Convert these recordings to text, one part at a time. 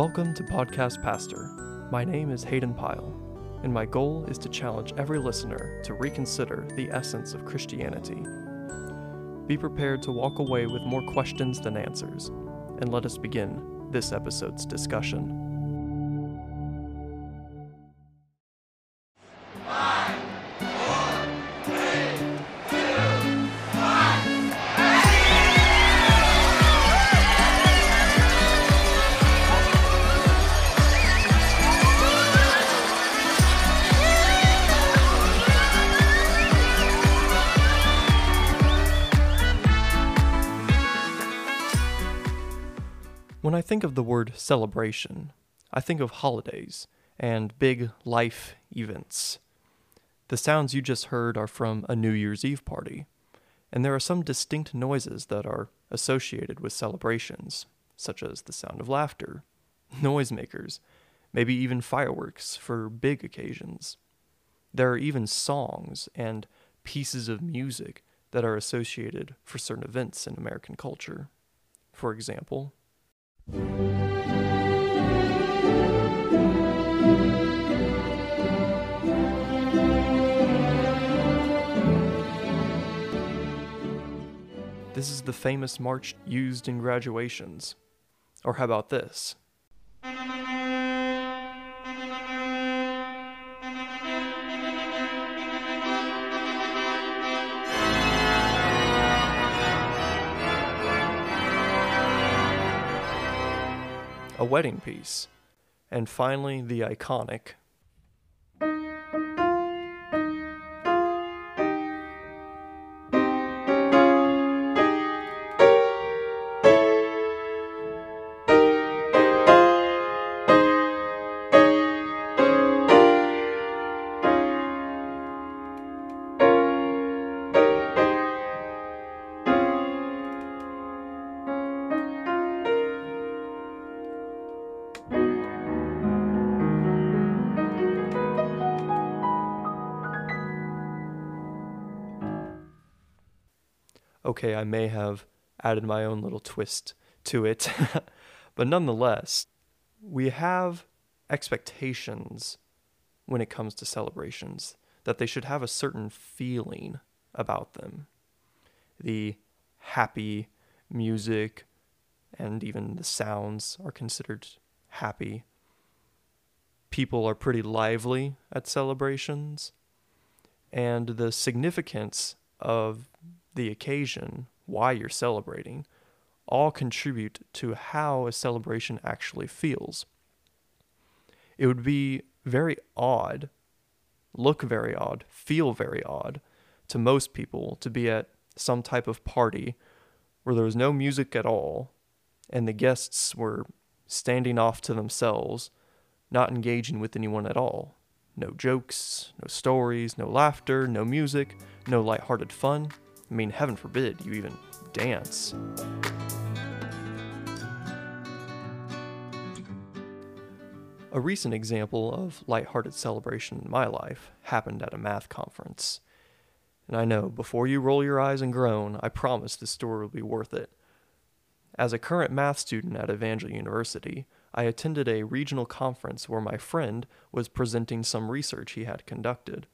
Welcome to Podcast Pastor. My name is Hayden Pyle, and my goal is to challenge every listener to reconsider the essence of Christianity. Be prepared to walk away with more questions than answers, and let us begin this episode's discussion. When I think of the word celebration, I think of holidays and big life events. The sounds you just heard are from a New Year's Eve party, and there are some distinct noises that are associated with celebrations, such as the sound of laughter, noisemakers, maybe even fireworks for big occasions. There are even songs and pieces of music that are associated for certain events in American culture. For example, This is the famous march used in graduations. Or how about this? A wedding piece. And finally, the iconic okay, I may have added my own little twist to it, but nonetheless, we have expectations when it comes to celebrations that they should have a certain feeling about them. The happy music and even the sounds are considered happy. People are pretty lively at celebrations, and the significance of the occasion, why you're celebrating, all contribute to how a celebration actually feels. It would be very odd, look very odd, feel very odd to most people to be at some type of party where there was no music at all and the guests were standing off to themselves, not engaging with anyone at all. No jokes, no stories, no laughter, no music, no lighthearted fun. I mean, heaven forbid you even dance. A recent example of lighthearted celebration in my life happened at a math conference. And I know, before you roll your eyes and groan, I promise this story will be worth it. As a current math student at Evangel University, I attended a regional conference where my friend was presenting some research he had conducted.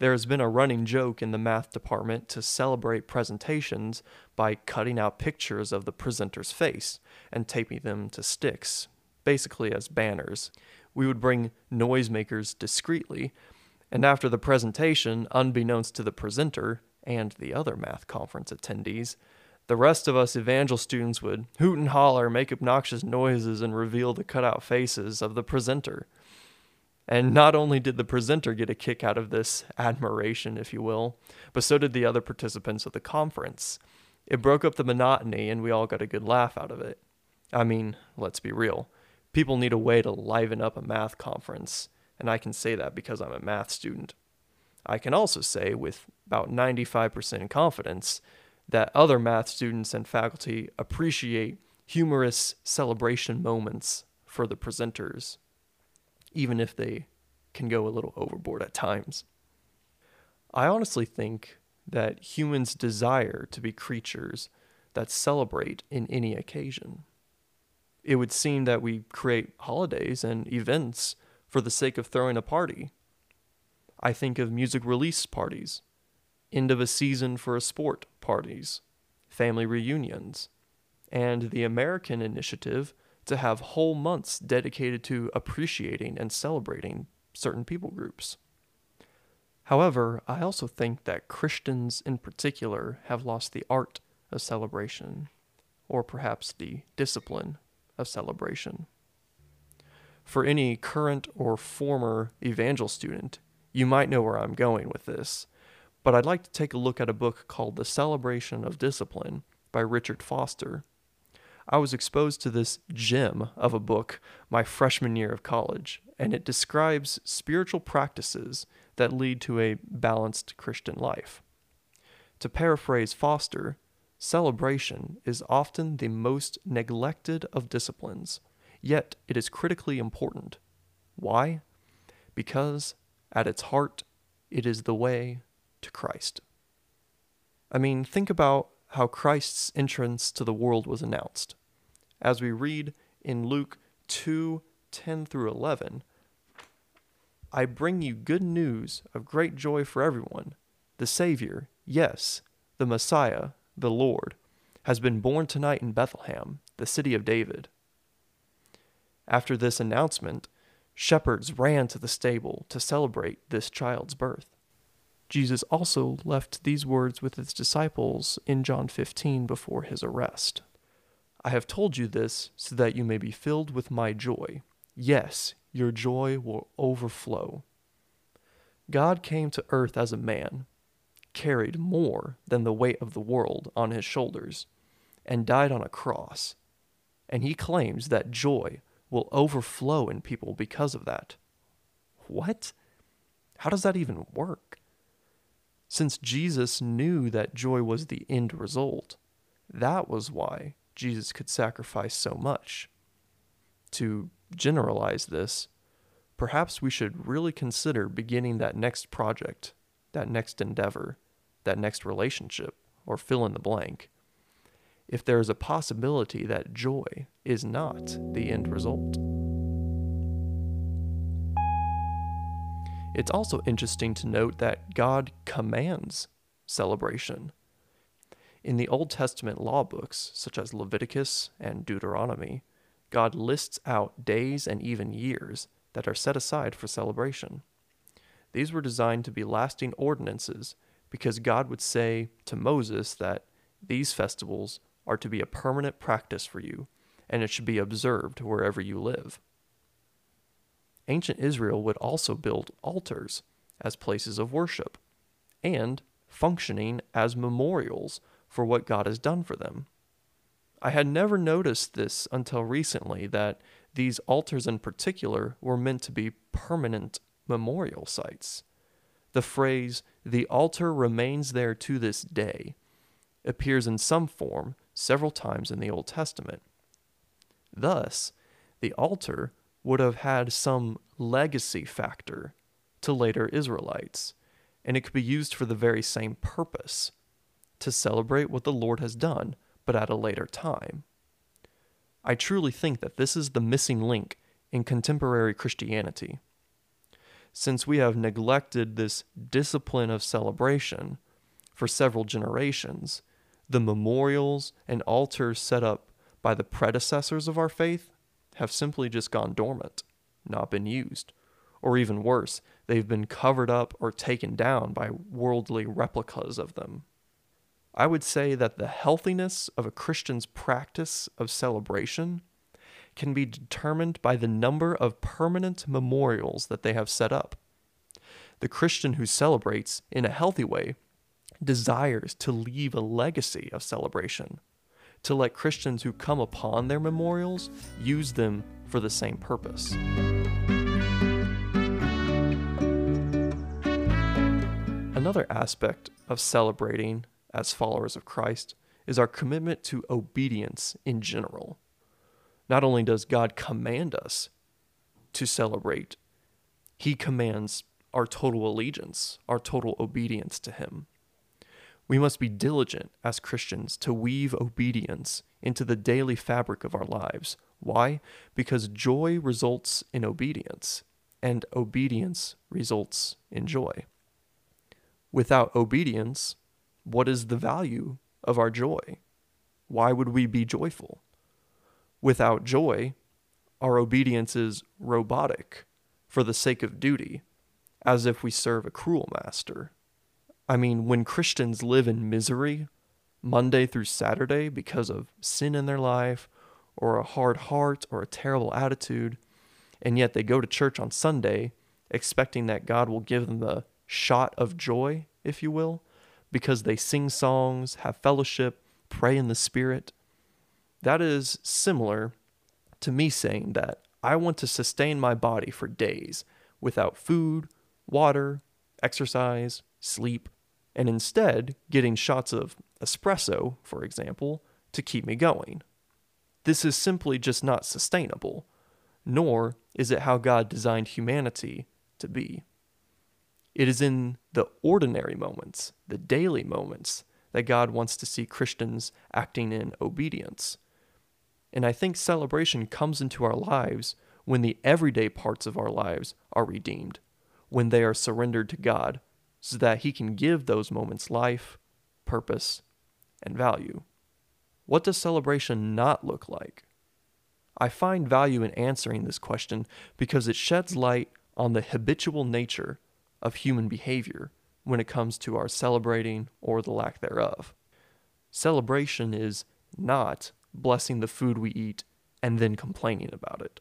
There has been a running joke in the math department to celebrate presentations by cutting out pictures of the presenter's face and taping them to sticks, basically as banners. We would bring noisemakers discreetly, and after the presentation, unbeknownst to the presenter and the other math conference attendees, the rest of us Evangel students would hoot and holler, make obnoxious noises, and reveal the cutout faces of the presenter. And not only did the presenter get a kick out of this admiration, if you will, but so did the other participants of the conference. It broke up the monotony, and we all got a good laugh out of it. I mean, let's be real. People need a way to liven up a math conference, and I can say that because I'm a math student. I can also say with about 95% confidence that other math students and faculty appreciate humorous celebration moments for the presenters even if they can go a little overboard at times. I honestly think that humans desire to be creatures that celebrate in any occasion. It would seem that we create holidays and events for the sake of throwing a party. I think of music release parties, end of a season for a sport parties, family reunions, and the American initiative to have whole months dedicated to appreciating and celebrating certain people groups. However, I also think that Christians in particular have lost the art of celebration, or perhaps the discipline of celebration. For any current or former evangel student, you might know where I'm going with this, but I'd like to take a look at a book called The Celebration of Discipline by Richard Foster. I was exposed to this gem of a book my freshman year of college, and it describes spiritual practices that lead to a balanced Christian life. To paraphrase Foster, celebration is often the most neglected of disciplines, yet it is critically important. Why? Because, at its heart, it is the way to Christ. I mean, think about how Christ's entrance to the world was announced. As we read in Luke 2 10 through 11, I bring you good news of great joy for everyone. The Savior, yes, the Messiah, the Lord, has been born tonight in Bethlehem, the city of David. After this announcement, shepherds ran to the stable to celebrate this child's birth. Jesus also left these words with his disciples in John 15 before his arrest. I have told you this so that you may be filled with my joy. Yes, your joy will overflow. God came to earth as a man, carried more than the weight of the world on his shoulders, and died on a cross. And he claims that joy will overflow in people because of that. What? How does that even work? Since Jesus knew that joy was the end result, that was why Jesus could sacrifice so much. To generalize this, perhaps we should really consider beginning that next project, that next endeavor, that next relationship, or fill in the blank, if there is a possibility that joy is not the end result. It's also interesting to note that God commands celebration. In the Old Testament law books, such as Leviticus and Deuteronomy, God lists out days and even years that are set aside for celebration. These were designed to be lasting ordinances because God would say to Moses that these festivals are to be a permanent practice for you, and it should be observed wherever you live. Ancient Israel would also build altars as places of worship and functioning as memorials for what God has done for them. I had never noticed this until recently that these altars in particular were meant to be permanent memorial sites. The phrase, the altar remains there to this day, appears in some form several times in the Old Testament. Thus, the altar would have had some legacy factor to later Israelites, and it could be used for the very same purpose to celebrate what the Lord has done but at a later time. I truly think that this is the missing link in contemporary Christianity. Since we have neglected this discipline of celebration for several generations, the memorials and altars set up by the predecessors of our faith have simply just gone dormant, not been used. Or even worse, they've been covered up or taken down by worldly replicas of them. I would say that the healthiness of a Christian's practice of celebration can be determined by the number of permanent memorials that they have set up. The Christian who celebrates in a healthy way desires to leave a legacy of celebration, to let Christians who come upon their memorials use them for the same purpose. Another aspect of celebrating as followers of Christ is our commitment to obedience in general. Not only does God command us to celebrate, He commands our total allegiance, our total obedience to Him. We must be diligent as Christians to weave obedience into the daily fabric of our lives. Why? Because joy results in obedience, and obedience results in joy. Without obedience, what is the value of our joy? Why would we be joyful? Without joy, our obedience is robotic for the sake of duty, as if we serve a cruel master. I mean, when Christians live in misery Monday through Saturday because of sin in their life, or a hard heart, or a terrible attitude, and yet they go to church on Sunday expecting that God will give them the shot of joy, if you will, because they sing songs, have fellowship, pray in the Spirit. That is similar to me saying that I want to sustain my body for days without food, water, exercise, sleep, and instead getting shots of espresso, for example, to keep me going. This is simply just not sustainable, nor is it how God designed humanity to be. It is in the ordinary moments, the daily moments, that God wants to see Christians acting in obedience. And I think celebration comes into our lives when the everyday parts of our lives are redeemed, when they are surrendered to God, so that He can give those moments life, purpose, and value. What does celebration not look like? I find value in answering this question because it sheds light on the habitual nature of human behavior when it comes to our celebrating or the lack thereof. Celebration is not blessing the food we eat and then complaining about it.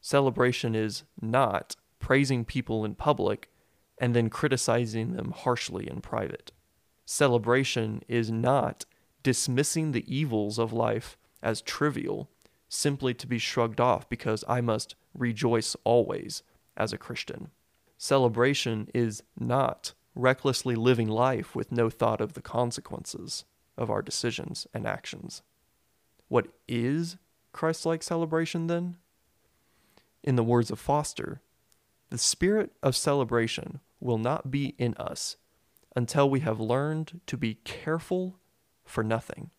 Celebration is not praising people in public and then criticizing them harshly in private. Celebration is not dismissing the evils of life as trivial simply to be shrugged off because I must rejoice always as a Christian. Celebration is not recklessly living life with no thought of the consequences of our decisions and actions. What is Christ like celebration then? In the words of Foster, the spirit of celebration will not be in us until we have learned to be careful for nothing.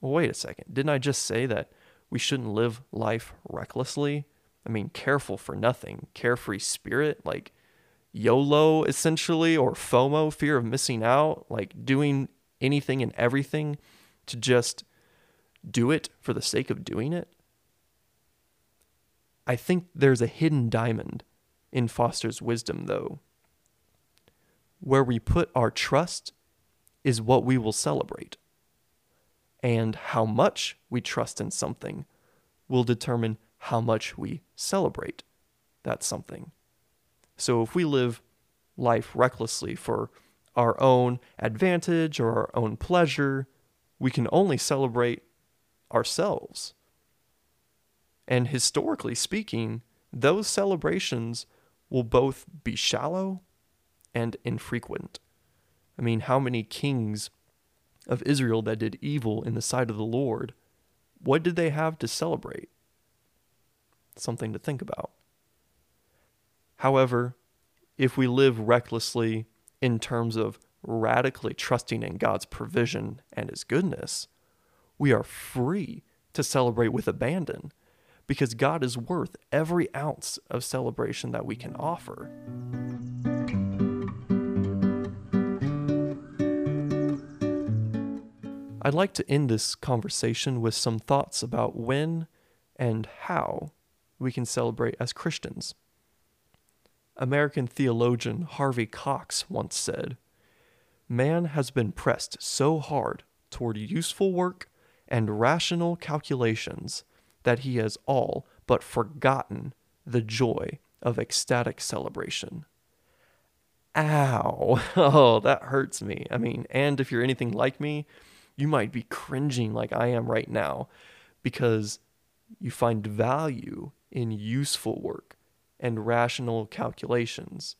Well, wait a second. Didn't I just say that we shouldn't live life recklessly? I mean, careful for nothing, carefree spirit, like YOLO essentially, or FOMO, fear of missing out, like doing anything and everything to just do it for the sake of doing it. I think there's a hidden diamond in Foster's wisdom, though. Where we put our trust is what we will celebrate. And how much we trust in something will determine how much we celebrate that something. So if we live life recklessly for our own advantage or our own pleasure, we can only celebrate ourselves. And historically speaking, those celebrations will both be shallow and infrequent. I mean, how many kings of Israel that did evil in the sight of the Lord, what did they have to celebrate? Something to think about. However, if we live recklessly in terms of radically trusting in God's provision and His goodness, we are free to celebrate with abandon because God is worth every ounce of celebration that we can offer. I'd like to end this conversation with some thoughts about when and how we can celebrate as Christians. American theologian Harvey Cox once said Man has been pressed so hard toward useful work and rational calculations that he has all but forgotten the joy of ecstatic celebration. Ow! Oh, that hurts me. I mean, and if you're anything like me, you might be cringing like I am right now because you find value in useful work and rational calculations.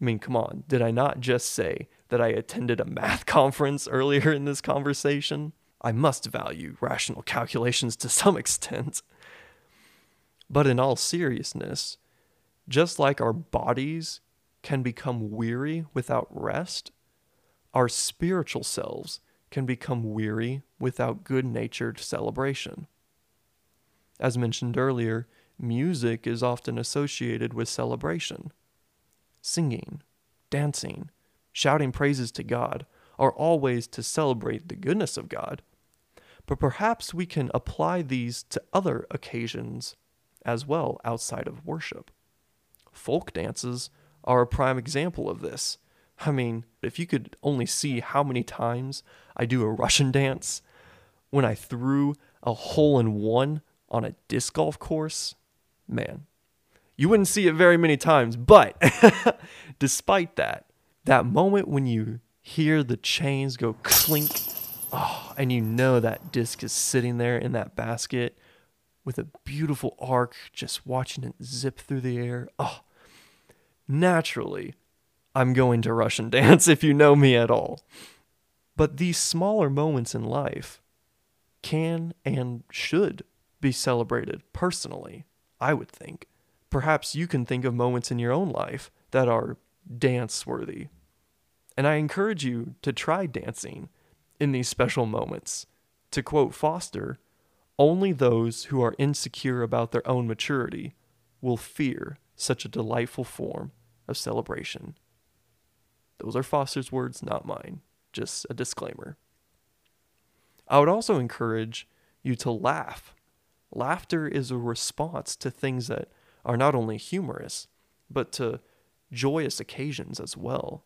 I mean, come on, did I not just say that I attended a math conference earlier in this conversation? I must value rational calculations to some extent. But in all seriousness, just like our bodies can become weary without rest, our spiritual selves can become weary without good natured celebration. As mentioned earlier, music is often associated with celebration. Singing, dancing, shouting praises to God are all ways to celebrate the goodness of God. But perhaps we can apply these to other occasions as well outside of worship. Folk dances are a prime example of this. I mean, if you could only see how many times I do a Russian dance when I threw a hole in one on a disc golf course, man, you wouldn't see it very many times. But despite that, that moment when you hear the chains go clink, oh, and you know that disc is sitting there in that basket with a beautiful arc, just watching it zip through the air. Oh, naturally, I'm going to Russian dance if you know me at all. But these smaller moments in life can and should be celebrated personally, I would think. Perhaps you can think of moments in your own life that are dance worthy. And I encourage you to try dancing in these special moments. To quote Foster, only those who are insecure about their own maturity will fear such a delightful form of celebration. Those are Foster's words, not mine. Just a disclaimer. I would also encourage you to laugh. Laughter is a response to things that are not only humorous, but to joyous occasions as well.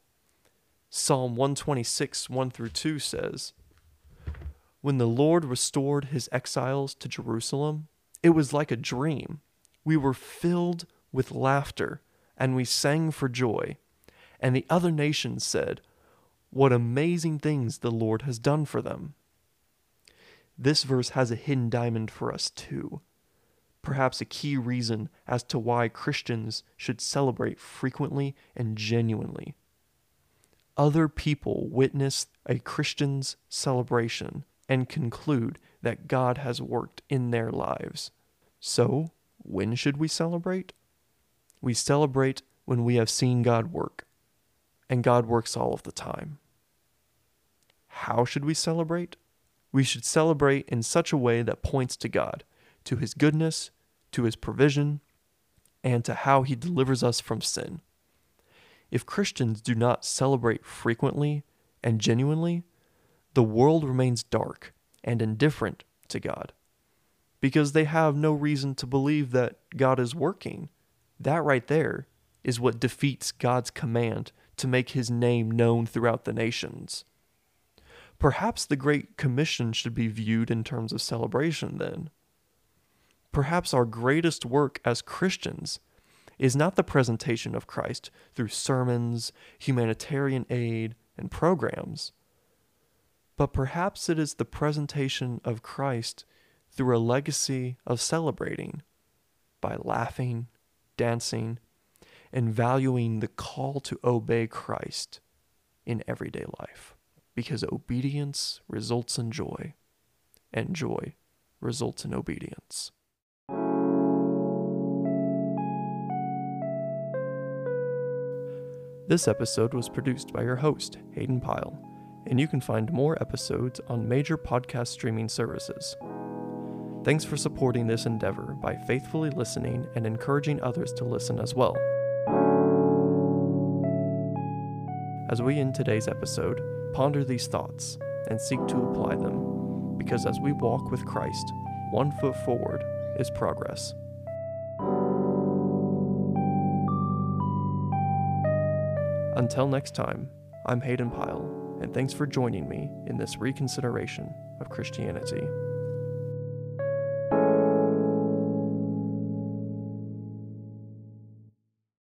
Psalm 126, 1 through 2 says, When the Lord restored his exiles to Jerusalem, it was like a dream. We were filled with laughter, and we sang for joy. And the other nations said, What amazing things the Lord has done for them. This verse has a hidden diamond for us, too. Perhaps a key reason as to why Christians should celebrate frequently and genuinely other people witness a Christian's celebration and conclude that God has worked in their lives. So, when should we celebrate? We celebrate when we have seen God work, and God works all of the time. How should we celebrate? We should celebrate in such a way that points to God, to His goodness, to His provision, and to how He delivers us from sin. If Christians do not celebrate frequently and genuinely, the world remains dark and indifferent to God because they have no reason to believe that God is working. That right there is what defeats God's command to make his name known throughout the nations. Perhaps the Great Commission should be viewed in terms of celebration then. Perhaps our greatest work as Christians is not the presentation of Christ through sermons, humanitarian aid, and programs, but perhaps it is the presentation of Christ through a legacy of celebrating by laughing, dancing, and valuing the call to obey Christ in everyday life. Because obedience results in joy, and joy results in obedience. This episode was produced by your host, Hayden Pyle, and you can find more episodes on major podcast streaming services. Thanks for supporting this endeavor by faithfully listening and encouraging others to listen as well. As we end today's episode, ponder these thoughts and seek to apply them, because as we walk with Christ, one foot forward is progress. Until next time, I'm Hayden Pyle, and thanks for joining me in this reconsideration of Christianity.